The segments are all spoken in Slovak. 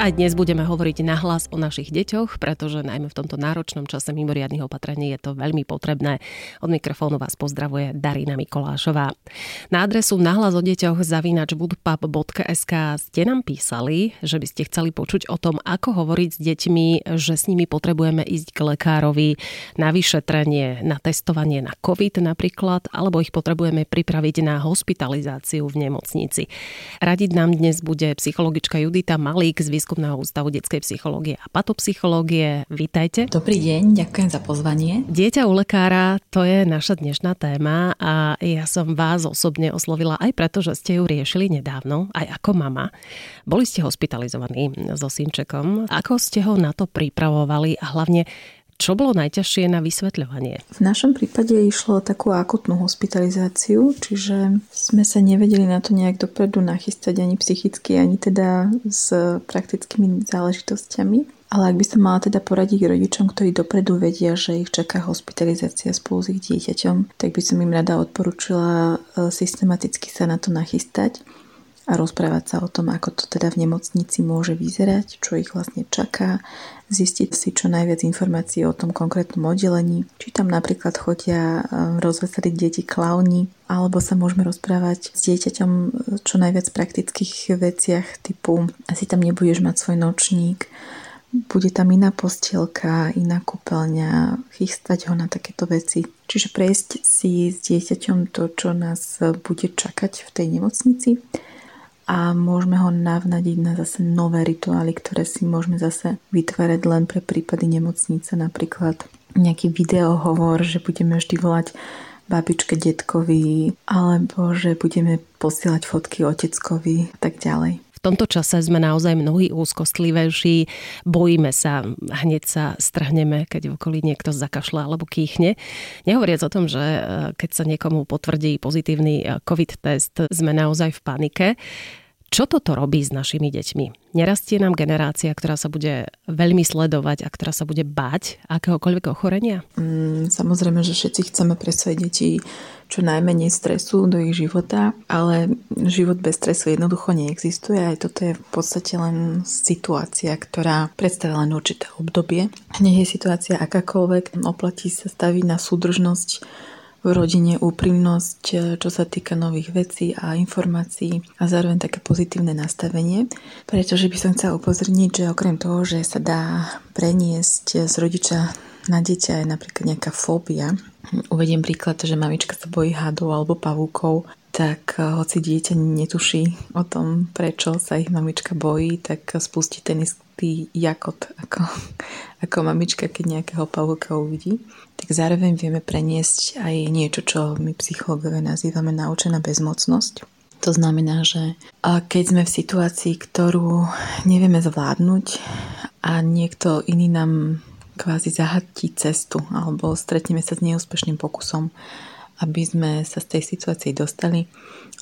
Aj dnes budeme hovoriť nahlas o našich deťoch, pretože najmä v tomto náročnom čase mimoriadných opatrení je to veľmi potrebné. Od mikrofónu vás pozdravuje Darina Mikolášová. Na adresu nahlas o deťoch zavinač budpap.sk ste nám písali, že by ste chceli počuť o tom, ako hovoriť s deťmi, že s nimi potrebujeme ísť k lekárovi na vyšetrenie, na testovanie na COVID napríklad, alebo ich potrebujeme pripraviť na hospitalizáciu v nemocnici. Radiť nám dnes bude psychologička Judita Malík z Výskumného ústavu detskej psychológie a patopsychológie. Vítajte. Dobrý deň, ďakujem za pozvanie. Dieťa u lekára, to je naša dnešná téma a ja som vás osobne oslovila aj preto, že ste ju riešili nedávno, aj ako mama. Boli ste hospitalizovaní so synčekom. Ako ste ho na to pripravovali a hlavne čo bolo najťažšie na vysvetľovanie? V našom prípade išlo o takú akutnú hospitalizáciu, čiže sme sa nevedeli na to nejak dopredu nachystať ani psychicky, ani teda s praktickými záležitosťami. Ale ak by som mala teda poradiť rodičom, ktorí dopredu vedia, že ich čaká hospitalizácia spolu s ich dieťaťom, tak by som im rada odporúčila e, systematicky sa na to nachystať a rozprávať sa o tom, ako to teda v nemocnici môže vyzerať, čo ich vlastne čaká, zistiť si čo najviac informácií o tom konkrétnom oddelení, či tam napríklad chodia um, rozveseliť deti klauni, alebo sa môžeme rozprávať s dieťaťom čo najviac praktických veciach typu asi tam nebudeš mať svoj nočník, bude tam iná postielka, iná kúpeľňa, chystať ho na takéto veci. Čiže prejsť si s dieťaťom to, čo nás bude čakať v tej nemocnici a môžeme ho navnadiť na zase nové rituály, ktoré si môžeme zase vytvárať len pre prípady nemocnice, napríklad nejaký videohovor, že budeme vždy volať babičke, detkovi, alebo že budeme posielať fotky oteckovi a tak ďalej. V tomto čase sme naozaj mnohí úzkostlivejší, bojíme sa, hneď sa strhneme, keď v okolí niekto zakašľa alebo kýchne. Nehovoriac o tom, že e, keď sa niekomu potvrdí pozitívny e, COVID test, sme naozaj v panike. Čo toto robí s našimi deťmi? Nerastie nám generácia, ktorá sa bude veľmi sledovať a ktorá sa bude báť akéhokoľvek ochorenia? Mm, samozrejme, že všetci chceme pre svoje deti čo najmenej stresu do ich života, ale život bez stresu jednoducho neexistuje. Aj toto je v podstate len situácia, ktorá predstavuje len určité obdobie. Nech je situácia akákoľvek, oplatí sa staviť na súdržnosť v rodine úprimnosť, e, čo sa týka nových vecí a informácií a zároveň také pozitívne nastavenie, pretože by som chcela upozorniť, že okrem toho, že sa dá preniesť z rodiča na dieťa je napríklad nejaká fóbia. Uvediem príklad, že mamička sa bojí hadov alebo pavúkov, tak e, hoci dieťa netuší o tom, prečo sa ich mamička bojí, tak spustí ten istý jakot ako, ako mamička, keď nejakého pavúka uvidí tak zároveň vieme preniesť aj niečo, čo my psychológovia nazývame naučená bezmocnosť. To znamená, že keď sme v situácii, ktorú nevieme zvládnuť a niekto iný nám kvázi zahatí cestu alebo stretneme sa s neúspešným pokusom, aby sme sa z tej situácii dostali,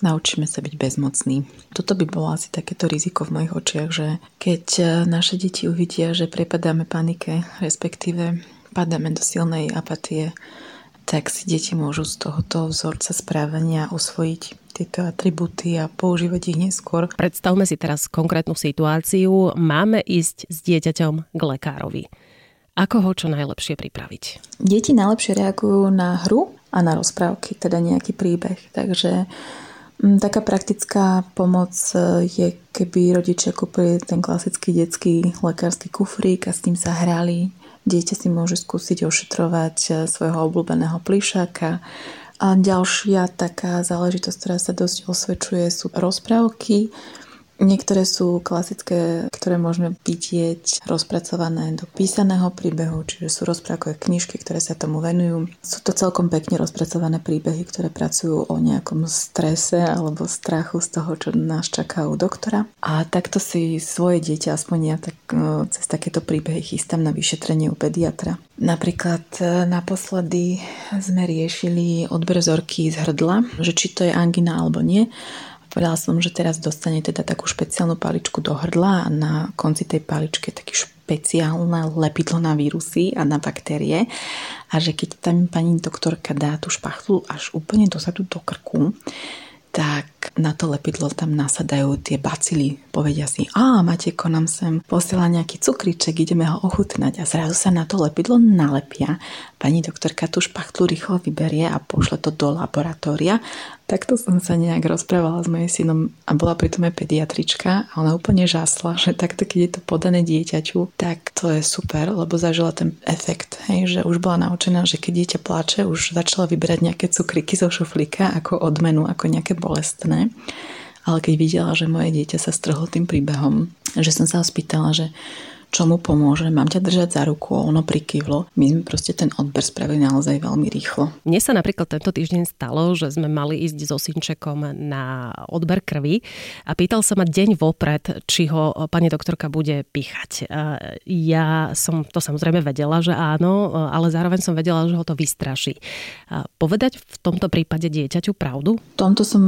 naučíme sa byť bezmocní. Toto by bolo asi takéto riziko v mojich očiach, že keď naše deti uvidia, že prepadáme panike, respektíve padáme do silnej apatie, tak si deti môžu z tohoto vzorca správania osvojiť tieto atributy a používať ich neskôr. Predstavme si teraz konkrétnu situáciu. Máme ísť s dieťaťom k lekárovi. Ako ho čo najlepšie pripraviť? Deti najlepšie reagujú na hru a na rozprávky, teda nejaký príbeh. Takže mm, Taká praktická pomoc e, je, keby rodičia kúpili ten klasický detský lekársky kufrík a s tým sa hrali Dieťa si môže skúsiť ošetrovať eh, svojho obľúbeného plišáka. A ďalšia taká záležitosť, ktorá sa dosť osvedčuje, sú rozprávky, Niektoré sú klasické, ktoré môžeme vidieť rozpracované do písaného príbehu, čiže sú rozprávkové knižky, ktoré sa tomu venujú. Sú to celkom pekne rozpracované príbehy, ktoré pracujú o nejakom strese alebo strachu z toho, čo nás čaká u doktora. A takto si svoje dieťa, aspoň ja tak, e, cez takéto príbehy chystám na vyšetrenie u pediatra. Napríklad e, naposledy sme riešili odber vzorky z hrdla, že či to je angina alebo nie Povedala som, že teraz dostane teda takú špeciálnu paličku do hrdla a na konci tej paličky je taký špeciálne lepidlo na vírusy a na baktérie a že keď tam pani doktorka dá tú špachtlu až úplne dozadu do krku, tak na to lepidlo tam nasadajú tie bacily. Povedia si, a Mateko nám sem posiela nejaký cukriček, ideme ho ochutnať. A zrazu sa na to lepidlo nalepia. Pani doktorka tú špachtlu rýchlo vyberie a pošle to do laboratória Takto som sa nejak rozprávala s mojím synom a bola pritom aj pediatrička a ona úplne žasla, že takto keď je to podané dieťaťu, tak to je super, lebo zažila ten efekt, hej, že už bola naučená, že keď dieťa plače, už začala vyberať nejaké cukriky zo šuflíka ako odmenu, ako nejaké bolestné. Ale keď videla, že moje dieťa sa strhlo tým príbehom, že som sa ho spýtala, že čo mu pomôže, mám ťa držať za ruku, ono prikyvlo. My sme proste ten odber spravili naozaj veľmi rýchlo. Mne sa napríklad tento týždeň stalo, že sme mali ísť so synčekom na odber krvi a pýtal sa ma deň vopred, či ho pani doktorka bude píchať. Ja som to samozrejme vedela, že áno, ale zároveň som vedela, že ho to vystraší. Povedať v tomto prípade dieťaťu pravdu? V tomto som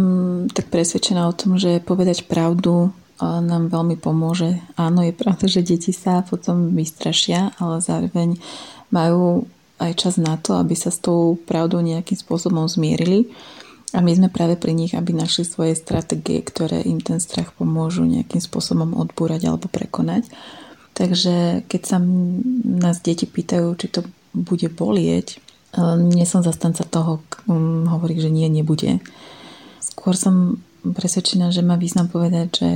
tak presvedčená o tom, že povedať pravdu nám veľmi pomôže. Áno, je pravda, že deti sa potom vystrašia, ale zároveň majú aj čas na to, aby sa s tou pravdou nejakým spôsobom zmierili. A my sme práve pri nich, aby našli svoje stratégie, ktoré im ten strach pomôžu nejakým spôsobom odbúrať alebo prekonať. Takže keď sa nás deti pýtajú, či to bude bolieť, nie som zastanca toho, hovorí, že nie, nebude. Skôr som presvedčená, že má význam povedať, že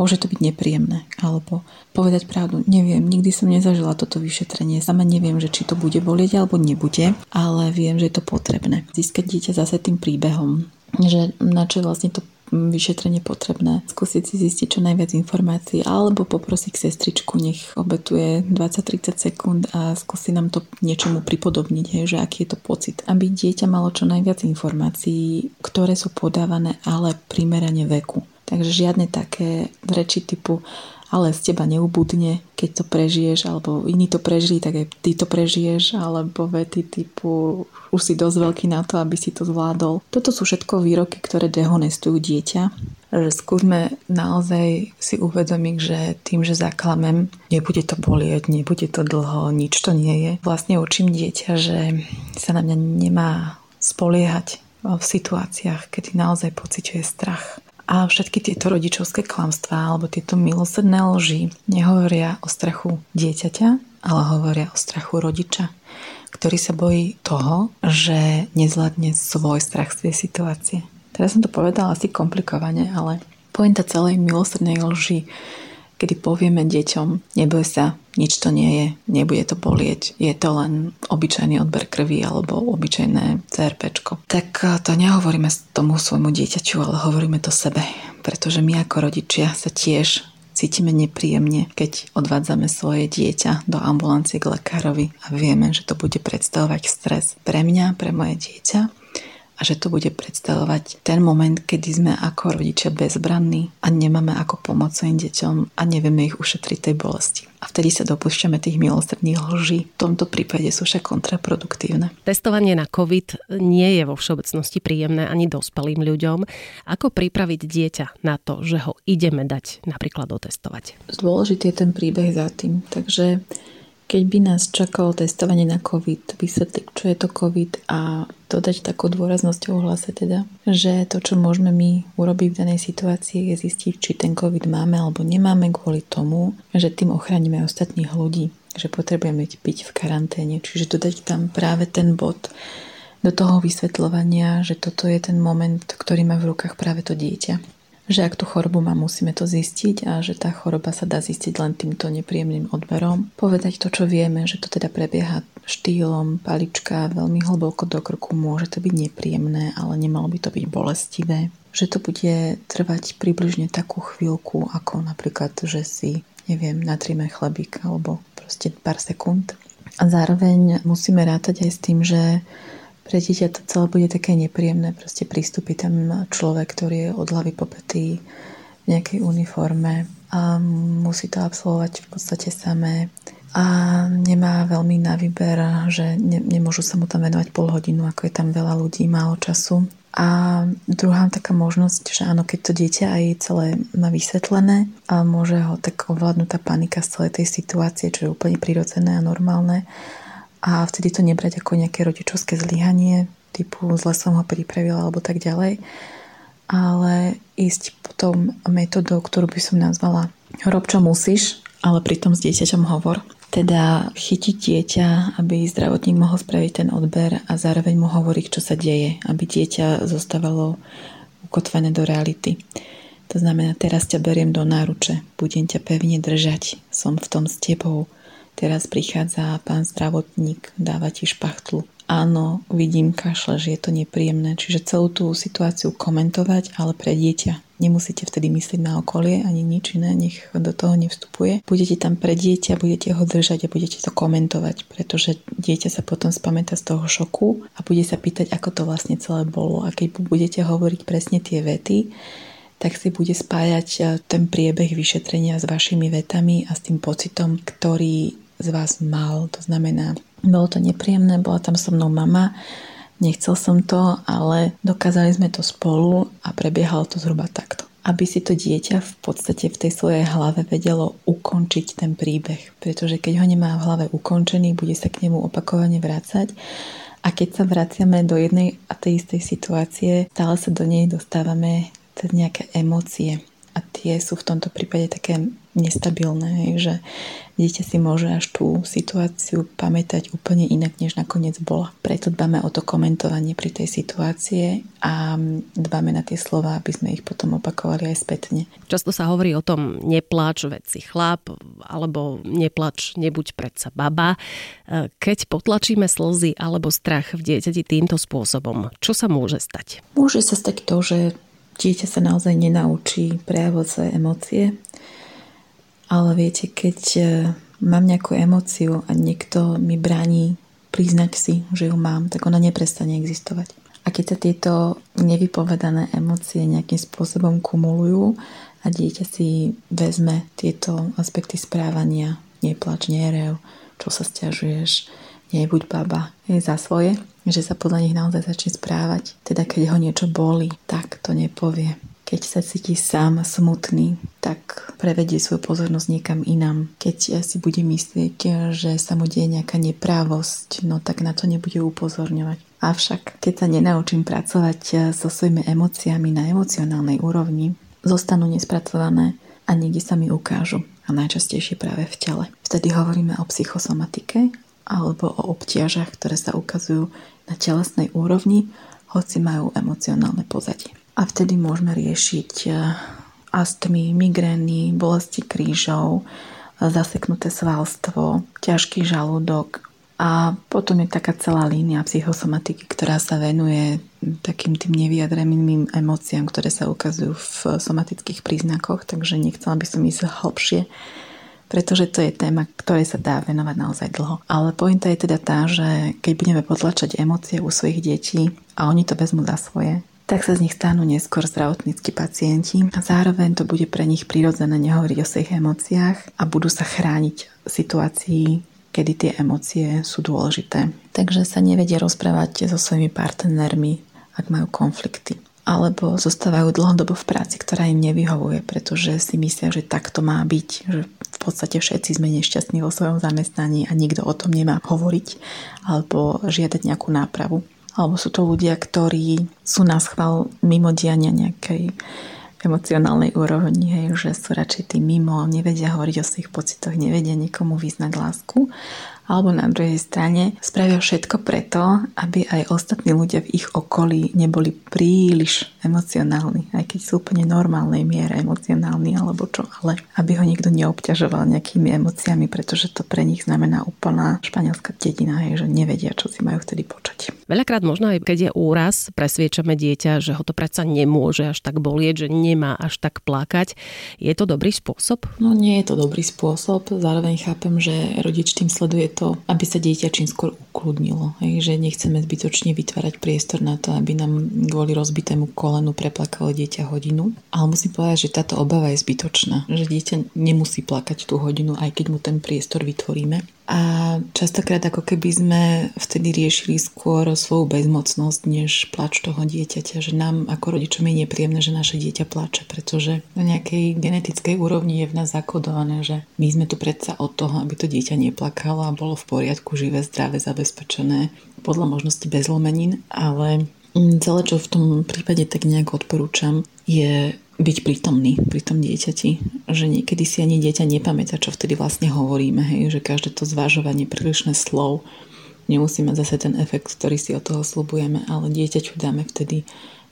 môže to byť nepríjemné. Alebo povedať pravdu, neviem, nikdy som nezažila toto vyšetrenie. Sama neviem, že či to bude bolieť alebo nebude, ale viem, že je to potrebné. Získať dieťa zase tým príbehom, že na čo vlastne to vyšetrenie potrebné. Skúsiť si zistiť čo najviac informácií alebo poprosiť sestričku, nech obetuje 20-30 sekúnd a skúsi nám to niečomu pripodobniť, hej, že aký je to pocit. Aby dieťa malo čo najviac informácií, ktoré sú podávané, ale primerane veku. Takže žiadne také reči typu ale z teba neubudne, keď to prežiješ, alebo iní to prežili, tak aj ty to prežiješ, alebo vety typu už si dosť veľký na to, aby si to zvládol. Toto sú všetko výroky, ktoré dehonestujú dieťa. Že skúsme naozaj si uvedomiť, že tým, že zaklamem, nebude to bolieť, nebude to dlho, nič to nie je. Vlastne učím dieťa, že sa na mňa nemá spoliehať v situáciách, kedy naozaj pociťuje strach a všetky tieto rodičovské klamstvá alebo tieto milosrdné lži nehovoria o strachu dieťaťa, ale hovoria o strachu rodiča, ktorý sa bojí toho, že nezvládne svoj strach z tej situácie. Teraz som to povedala asi komplikovane, ale pointa celej milosrdnej lži kedy povieme deťom, neboj sa, nič to nie je, nebude to bolieť, je to len obyčajný odber krvi alebo obyčajné CRP. Tak eh, to nehovoríme tomu svojmu dieťaťu, ale hovoríme to sebe, pretože my ako rodičia sa tiež cítime nepríjemne, keď odvádzame svoje dieťa do ambulancie k lekárovi a vieme, že to bude predstavovať stres pre mňa, pre moje dieťa a že to bude predstavovať ten moment, kedy sme ako rodičia bezbranní a nemáme ako pomôcť svojim deťom a nevieme ich ušetriť tej bolesti. A vtedy sa dopúšťame tých milostredných lží. V tomto prípade sú však kontraproduktívne. Testovanie na COVID nie je vo všeobecnosti príjemné ani dospelým ľuďom. Ako pripraviť dieťa na to, že ho ideme dať napríklad otestovať? Dôležitý je ten príbeh za tým. Takže keď by nás čakalo testovanie na COVID, vysvetliť, čo je to COVID a dodať takú dôraznosť o hlase teda, že to, čo môžeme my urobiť v danej situácii, je zistiť, či ten COVID máme alebo nemáme kvôli tomu, že tým ochránime ostatných ľudí, že potrebujeme byť v karanténe. Čiže dodať tam práve ten bod do toho vysvetľovania, že toto je ten moment, ktorý má v rukách práve to dieťa že ak tú chorobu má, musíme to zistiť a že tá choroba sa dá zistiť len týmto nepríjemným odberom. Povedať to, čo vieme, že to teda prebieha štýlom, palička veľmi hlboko do krku, môže to byť nepríjemné, ale nemalo by to byť bolestivé. Že to bude trvať približne takú chvíľku, ako napríklad, že si, neviem, natrime chlebík alebo proste pár sekúnd. A zároveň musíme rátať aj s tým, že pre dieťa to celé bude také nepríjemné. Proste prístupí tam človek, ktorý je od hlavy popetý v nejakej uniforme a musí to absolvovať v podstate samé a nemá veľmi na výber, že ne, nemôžu sa mu tam venovať pol hodinu, ako je tam veľa ľudí, málo času. A druhá taká možnosť, že áno, keď to dieťa aj celé má vysvetlené, a môže ho tak ovládnuť tá panika z celej tej situácie, čo je úplne prirodzené a normálne. A vtedy to nebrať ako nejaké rodičovské zlyhanie, typu zle som ho pripravila alebo tak ďalej, ale ísť potom metodou, ktorú by som nazvala rob čo musíš, ale pritom s dieťaťom hovor teda chytiť dieťa, aby zdravotník mohol spraviť ten odber a zároveň mu hovoriť, čo sa deje, aby dieťa zostávalo ukotvené do reality. To znamená, teraz ťa beriem do náruče, budem ťa pevne držať, som v tom s tebou. Teraz prichádza pán zdravotník, dáva ti špachtlu. Áno, vidím, kašle, že je to nepríjemné. Čiže celú tú situáciu komentovať, ale pre dieťa. Nemusíte vtedy myslieť na okolie ani nič iné, nech do toho nevstupuje. Budete tam pre dieťa, budete ho držať a budete to komentovať, pretože dieťa sa potom spamätá z toho šoku a bude sa pýtať, ako to vlastne celé bolo. A keď budete hovoriť presne tie vety, tak si bude spájať e, ten priebeh vyšetrenia s vašimi vetami a s tým pocitom, ktorý z vás mal. To znamená, bolo to nepríjemné, bola tam so mnou mama, Nechcel som to, ale dokázali sme to spolu a prebiehalo to zhruba takto. Aby si to dieťa v podstate v tej svojej hlave vedelo ukončiť ten príbeh. Pretože keď ho nemá v hlave ukončený, bude sa k nemu opakovane vrácať a keď sa vraciame do jednej a tej istej situácie, stále sa do nej dostávame cez nejaké emócie. A tie sú v tomto prípade také nestabilné, že dieťa si môže až tú situáciu pamätať úplne inak, než nakoniec bola. Preto dbáme o to komentovanie pri tej situácie a dbáme na tie slova, aby sme ich potom opakovali aj spätne. Často sa hovorí o tom nepláč, veci chlap, alebo neplač, nebuď predsa baba. Keď potlačíme slzy alebo strach v dieťati týmto spôsobom, čo sa môže stať? Môže sa stať to, že dieťa sa naozaj nenaučí prejavovať svoje emócie, ale viete, keď e, mám nejakú emóciu a niekto mi bráni priznať si, že ju mám, tak ona neprestane existovať. A keď sa tieto nevypovedané emócie nejakým spôsobom kumulujú a dieťa si vezme tieto aspekty správania, neplač, nerev, čo sa stiažuješ, nebuď baba, je za svoje, že sa podľa nich naozaj začne správať. Teda keď ho niečo boli, tak to nepovie keď sa cíti sám smutný, tak prevedie svoju pozornosť niekam inám. Keď si bude myslieť, že sa mu deje nejaká neprávosť, no tak na to nebude upozorňovať. Avšak, keď sa nenaučím pracovať so svojimi emóciami na emocionálnej úrovni, zostanú nespracované a niekde sa mi ukážu. A najčastejšie práve v tele. Vtedy hovoríme o psychosomatike alebo o obtiažach, ktoré sa ukazujú na telesnej úrovni, hoci majú emocionálne pozadie. A vtedy môžeme riešiť e, astmy, migrény, bolesti krížov, zaseknuté svalstvo, ťažký žalúdok a potom je taká celá línia psychosomatiky, ktorá sa venuje takým tým nevyjadreným emóciám, ktoré sa ukazujú v somatických príznakoch, takže nechcela by som ísť hlbšie, pretože to je téma, ktorej sa dá venovať naozaj dlho. Ale pointa je teda tá, že keď budeme potlačať emócie u svojich detí a oni to vezmú za svoje, tak sa z nich stanú neskôr zdravotníckí pacienti a zároveň to bude pre nich prirodzené nehovoriť o svojich emóciách a budú sa chrániť v situácii, kedy tie emócie sú dôležité. Takže sa nevedia rozprávať so svojimi partnermi, ak majú konflikty alebo zostávajú dlhodobo v práci, ktorá im nevyhovuje, pretože si myslia, že tak to má byť, že v podstate všetci sme nešťastní vo svojom zamestnaní a nikto o tom nemá hovoriť alebo žiadať nejakú nápravu. Alebo sú to ľudia, ktorí sú na schvál mimo diania nejakej emocionálnej úrovni, hej, že sú radšej tým mimo, nevedia hovoriť o svojich pocitoch, nevedia nikomu vyznať lásku alebo na druhej strane spravia všetko preto, aby aj ostatní ľudia v ich okolí neboli príliš emocionálni, aj keď sú úplne normálnej miere emocionálni alebo čo, ale aby ho niekto neobťažoval nejakými emóciami, pretože to pre nich znamená úplná španielská dedina, hej, že nevedia, čo si majú vtedy počať. Veľakrát možno aj keď je úraz, presviečame dieťa, že ho to predsa nemôže až tak bolieť, že nemá až tak plakať. Je to dobrý spôsob? No nie je to dobrý spôsob. Zároveň chápem, že rodič tým sleduje to, aby sa dieťa čím skôr ukludnilo. Hej, že nechceme zbytočne vytvárať priestor na to, aby nám kvôli rozbitému kolu kolenu preplakalo dieťa hodinu. Ale musím povedať, že táto obava je zbytočná. Že dieťa nemusí plakať tú hodinu, aj keď mu ten priestor vytvoríme. A častokrát ako keby sme vtedy riešili skôr svoju bezmocnosť, než plač toho dieťaťa. Že nám ako rodičom je nepríjemné, že naše dieťa plače, pretože na nejakej genetickej úrovni je v nás zakodované, že my sme tu predsa od toho, aby to dieťa neplakalo a bolo v poriadku, živé, zdravé, zabezpečené, podľa možnosti bez lomenín, ale celé, čo v tom prípade tak nejak odporúčam, je byť prítomný pri tom dieťati. Že niekedy si ani dieťa nepamätá, čo vtedy vlastne hovoríme. Hej? Že každé to zvažovanie, prílišné slov nemusí mať zase ten efekt, ktorý si od toho slubujeme, ale dieťaťu dáme vtedy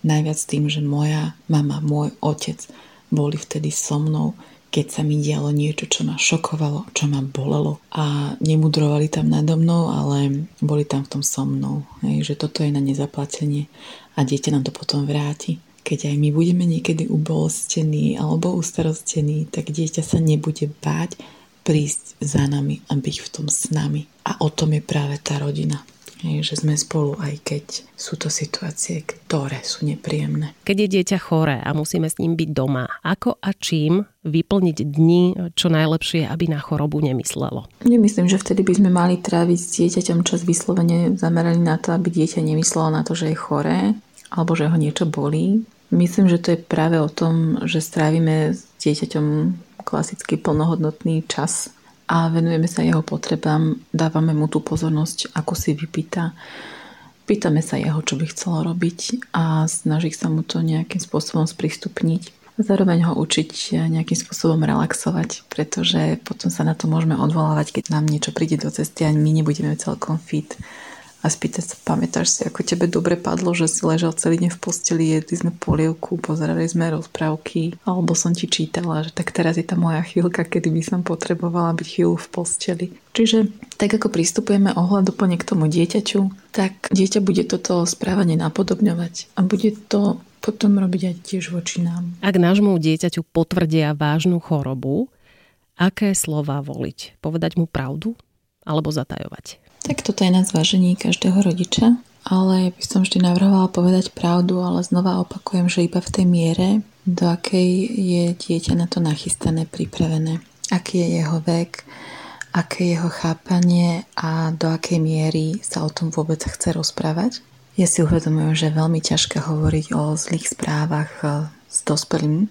najviac tým, že moja mama, môj otec boli vtedy so mnou, keď sa mi dialo niečo, čo ma šokovalo, čo ma bolelo a nemudrovali tam nado mnou, ale boli tam v tom so mnou. Hej, že toto je na nezaplatenie a dieťa nám to potom vráti keď aj my budeme niekedy ubolstení alebo ustarostení, tak dieťa sa nebude báť prísť za nami a byť v tom s nami. A o tom je práve tá rodina. Je, že sme spolu, aj keď sú to situácie, ktoré sú nepríjemné. Keď je dieťa choré a musíme s ním byť doma, ako a čím vyplniť dni čo najlepšie, aby na chorobu nemyslelo? Nemyslím, že vtedy by sme mali tráviť s dieťaťom čas vyslovene zameraný na to, aby dieťa nemyslelo na to, že je choré alebo že ho niečo bolí. Myslím, že to je práve o tom, že strávime s dieťaťom klasický plnohodnotný čas a venujeme sa jeho potrebám, dávame mu tú pozornosť, ako si vypýta. Pýtame sa jeho, čo by chcelo robiť a snaží sa mu to nejakým spôsobom sprístupniť. Zároveň ho učiť nejakým spôsobom relaxovať, pretože potom sa na to môžeme odvolávať, keď nám niečo príde do cesty a my nebudeme celkom fit a spýtať sa, pamätáš si, ako tebe dobre padlo, že si ležal celý deň v posteli, jedli sme polievku, pozerali sme rozprávky, alebo som ti čítala, že tak teraz je tá moja chvíľka, kedy by som potrebovala byť chvíľu v posteli. Čiže tak ako pristupujeme ohľaduplne k tomu dieťaťu, tak dieťa bude toto správanie napodobňovať a bude to potom robiť aj tiež voči nám. Ak nášmu dieťaťu potvrdia vážnu chorobu, aké slova voliť? Povedať mu pravdu alebo zatajovať? Tak toto je na zvážení každého rodiča, ale by som vždy navrhovala povedať pravdu, ale znova opakujem, že iba v tej miere, do akej je dieťa na to nachystané, pripravené. Aký je jeho vek, aké je jeho chápanie a do akej miery sa o tom vôbec chce rozprávať. Ja si uvedomujem, že je veľmi ťažké hovoriť o zlých správach eh, s dospelým,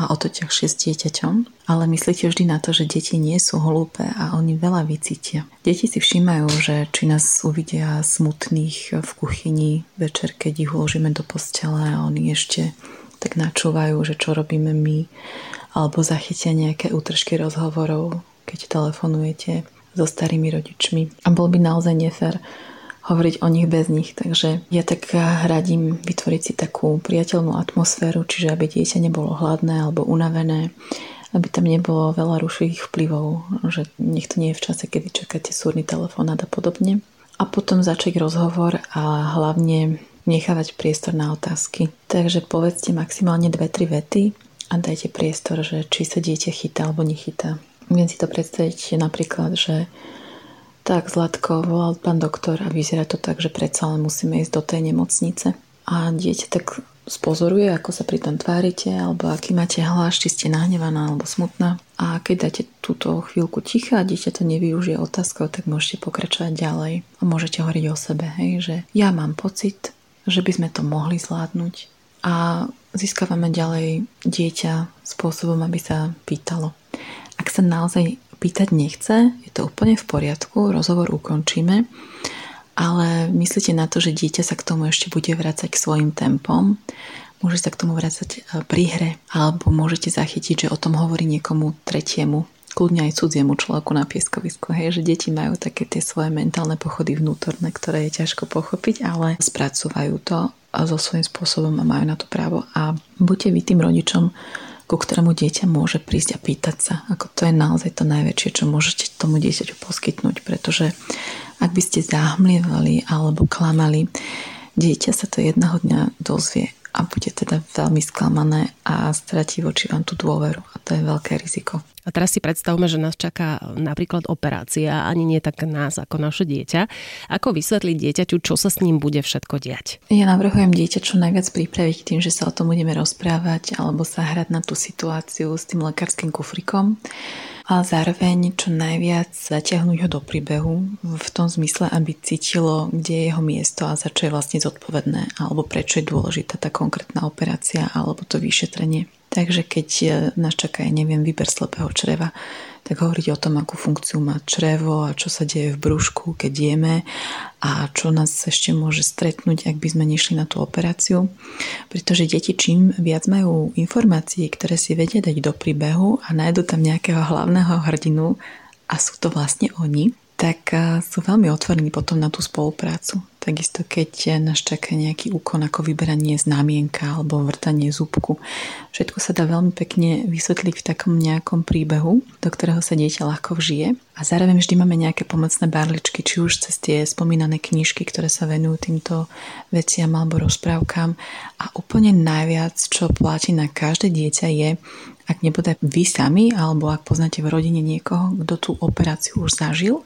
a o to ťažšie s dieťaťom, ale myslíte vždy na to, že deti nie sú hlúpe a oni veľa vycítia. Deti si všímajú, že či nás uvidia smutných v kuchyni večer, keď ich uložíme do postele a oni ešte tak načúvajú, že čo robíme my, alebo zachytia nejaké útržky rozhovorov, keď telefonujete so starými rodičmi. A bol by naozaj nefér hovoriť o nich bez nich. Takže ja tak radím vytvoriť si takú priateľnú atmosféru, čiže aby dieťa nebolo hladné alebo unavené, aby tam nebolo veľa rušivých vplyvov, že nech to nie je v čase, kedy čakáte súrny telefonát a podobne. A potom začať rozhovor a hlavne nechávať priestor na otázky. Takže povedzte maximálne 2-3 vety a dajte priestor, že či sa dieťa chytá alebo nechytá. Viem si to predstaviť napríklad, že tak, Zlatko, volal pán doktor a vyzerá to tak, že predsa len musíme ísť do tej nemocnice. A dieťa tak spozoruje, ako sa pri tom tvárite, alebo aký máte hlas, či ste nahnevaná alebo smutná. A keď dáte túto chvíľku ticha a dieťa to nevyužije otázkou, tak môžete pokračovať ďalej a môžete hovoriť o sebe, hej, že ja mám pocit, že by sme to mohli zvládnuť a získavame ďalej dieťa spôsobom, aby sa pýtalo. Ak sa naozaj pýtať nechce, je to úplne v poriadku, rozhovor ukončíme, ale myslíte na to, že dieťa sa k tomu ešte bude vrácať svojim tempom, môže sa k tomu vrácať e, pri hre, alebo môžete zachytiť, že o tom hovorí niekomu tretiemu, kľudne aj cudziemu človeku na pieskovisku, hej, že deti majú také tie svoje mentálne pochody vnútorné, ktoré je ťažko pochopiť, ale spracúvajú to so svojím spôsobom a majú na to právo. A buďte vy tým rodičom, ku ktorému dieťa môže prísť a pýtať sa. Ako to je naozaj to najväčšie, čo môžete tomu dieťaťu poskytnúť, pretože ak by ste zahmlievali alebo klamali, dieťa sa to jedného dňa dozvie a bude teda veľmi sklamané a stratí voči vám tú dôveru a to je veľké riziko. A teraz si predstavme, že nás čaká napríklad operácia, ani nie tak nás ako naše dieťa. Ako vysvetliť dieťaťu, čo sa s ním bude všetko diať? Ja navrhujem dieťa čo najviac pripraviť tým, že sa o tom budeme rozprávať alebo sa hrať na tú situáciu s tým lekárskym kufrikom a zároveň čo najviac zaťahnuť ho do príbehu v tom zmysle, aby cítilo, kde je jeho miesto a za čo je vlastne zodpovedné alebo prečo je dôležitá tá konkrétna operácia alebo to vyšetrenie. Takže keď e, nás čaká, ja neviem, výber slepého čreva, tak hovoriť o tom, akú funkciu má črevo a čo sa deje v brúšku, keď jeme a čo nás ešte môže stretnúť, ak by sme nešli na tú operáciu. Pretože deti čím viac majú informácií, ktoré si vedia dať do príbehu a nájdu tam nejakého hlavného hrdinu a sú to vlastne oni, tak eh, sú veľmi otvorení potom na tú spoluprácu. Takisto keď nás čaká nejaký úkon ako vyberanie znamienka alebo vrtanie zúbku. Všetko sa dá veľmi pekne vysvetliť v takom nejakom príbehu, do ktorého sa dieťa ľahko vžije. A zároveň vždy máme nejaké pomocné barličky, či už cez tie spomínané knižky, ktoré sa venujú týmto veciam alebo rozprávkam. A úplne najviac, čo platí na každé dieťa je, ak nebude vy sami, alebo ak poznáte v rodine niekoho, kto tú operáciu už zažil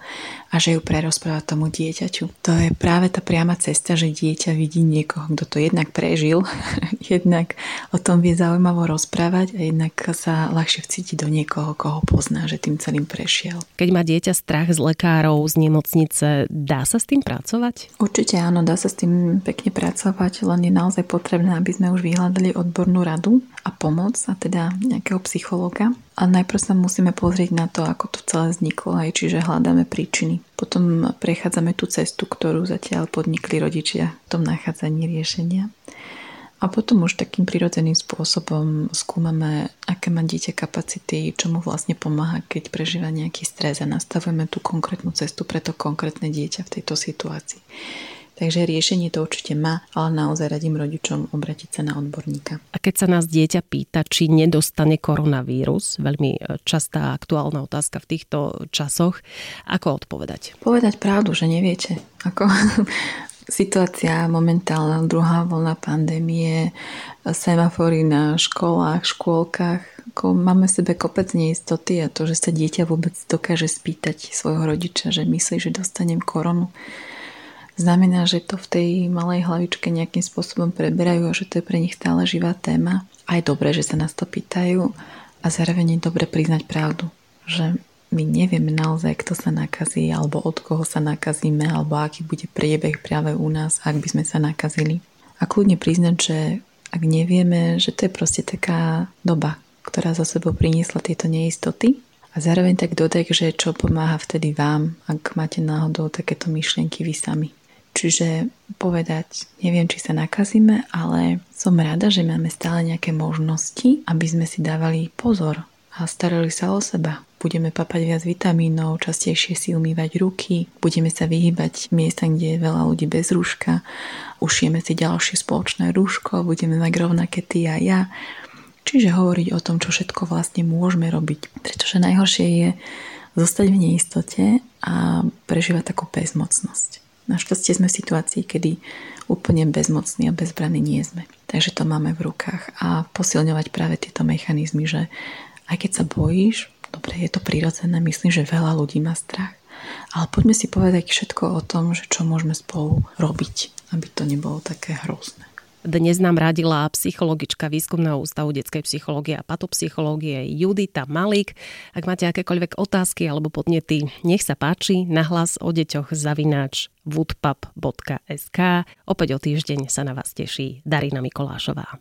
a že ju prerozpráva tomu dieťaťu. To je práve tá priama cesta, že dieťa vidí niekoho, kto to jednak prežil, jednak o tom vie zaujímavo rozprávať a jednak sa ľahšie vcíti do niekoho, koho pozná, že tým celým prešiel. Keď má dieťa strach z lekárov, z nemocnice, dá sa s tým pracovať? Určite áno, dá sa s tým pekne pracovať, len je naozaj potrebné, aby sme už vyhľadali odbornú radu a pomoc, a teda nejakého psychológa. A najprv sa musíme pozrieť na to, ako to celé vzniklo, aj čiže hľadáme príčiny. Potom prechádzame tú cestu, ktorú zatiaľ podnikli rodičia v tom nachádzaní riešenia. A potom už takým prirodzeným spôsobom skúmame, aké má dieťa kapacity, čo mu vlastne pomáha, keď prežíva nejaký stres a nastavujeme tú konkrétnu cestu pre to konkrétne dieťa v tejto situácii. Takže riešenie to určite má, ale naozaj radím rodičom obratiť sa na odborníka. A keď sa nás dieťa pýta, či nedostane koronavírus, veľmi e, častá aktuálna otázka v týchto časoch, ako odpovedať? Povedať pravdu, že neviete. Ako situácia momentálna, druhá vlna pandémie, semafory na školách, škôlkach, ako máme v sebe kopec neistoty a to, že sa dieťa vôbec dokáže spýtať svojho rodiča, že myslí, že dostanem koronu znamená, že to v tej malej hlavičke nejakým spôsobom preberajú a že to je pre nich stále živá téma. A je dobré, že sa nás to pýtajú a zároveň je dobre priznať pravdu, že my nevieme naozaj, kto sa nakazí, alebo od koho sa nakazíme, alebo aký bude priebeh práve u nás, ak by sme sa nakazili. A kľudne priznať, že ak nevieme, že to je proste taká doba, ktorá za sebou priniesla tieto neistoty a zároveň tak dodaj, že čo pomáha vtedy vám, ak máte náhodou takéto myšlienky vy sami. Čiže povedať, neviem, či sa nakazíme, ale som rada, že máme stále nejaké možnosti, aby sme si dávali pozor a starali sa o seba. Budeme papať viac vitamínov, častejšie si umývať ruky, budeme sa vyhýbať miestam, kde je veľa ľudí bez rúška, ušieme si ďalšie spoločné rúško, budeme mať rovnaké ty a ja. Čiže hovoriť o tom, čo všetko vlastne môžeme robiť. Pretože najhoršie je zostať v neistote a prežívať takú bezmocnosť. Našťastie sme v situácii, kedy úplne bezmocní a bezbranní nie sme. Takže to máme v rukách a posilňovať práve tieto mechanizmy, že aj keď sa bojíš, dobre, je to prirodzené, myslím, že veľa ľudí má strach, ale poďme si povedať všetko o tom, že čo môžeme spolu robiť, aby to nebolo také hrozné. Dnes nám radila psychologička Výskumného ústavu detskej psychológie a patopsychológie Judita Malík. Ak máte akékoľvek otázky alebo podnety, nech sa páči, nahlas o deťoch zavináč woodpub.sk. Opäť o týždeň sa na vás teší Darina Mikolášová.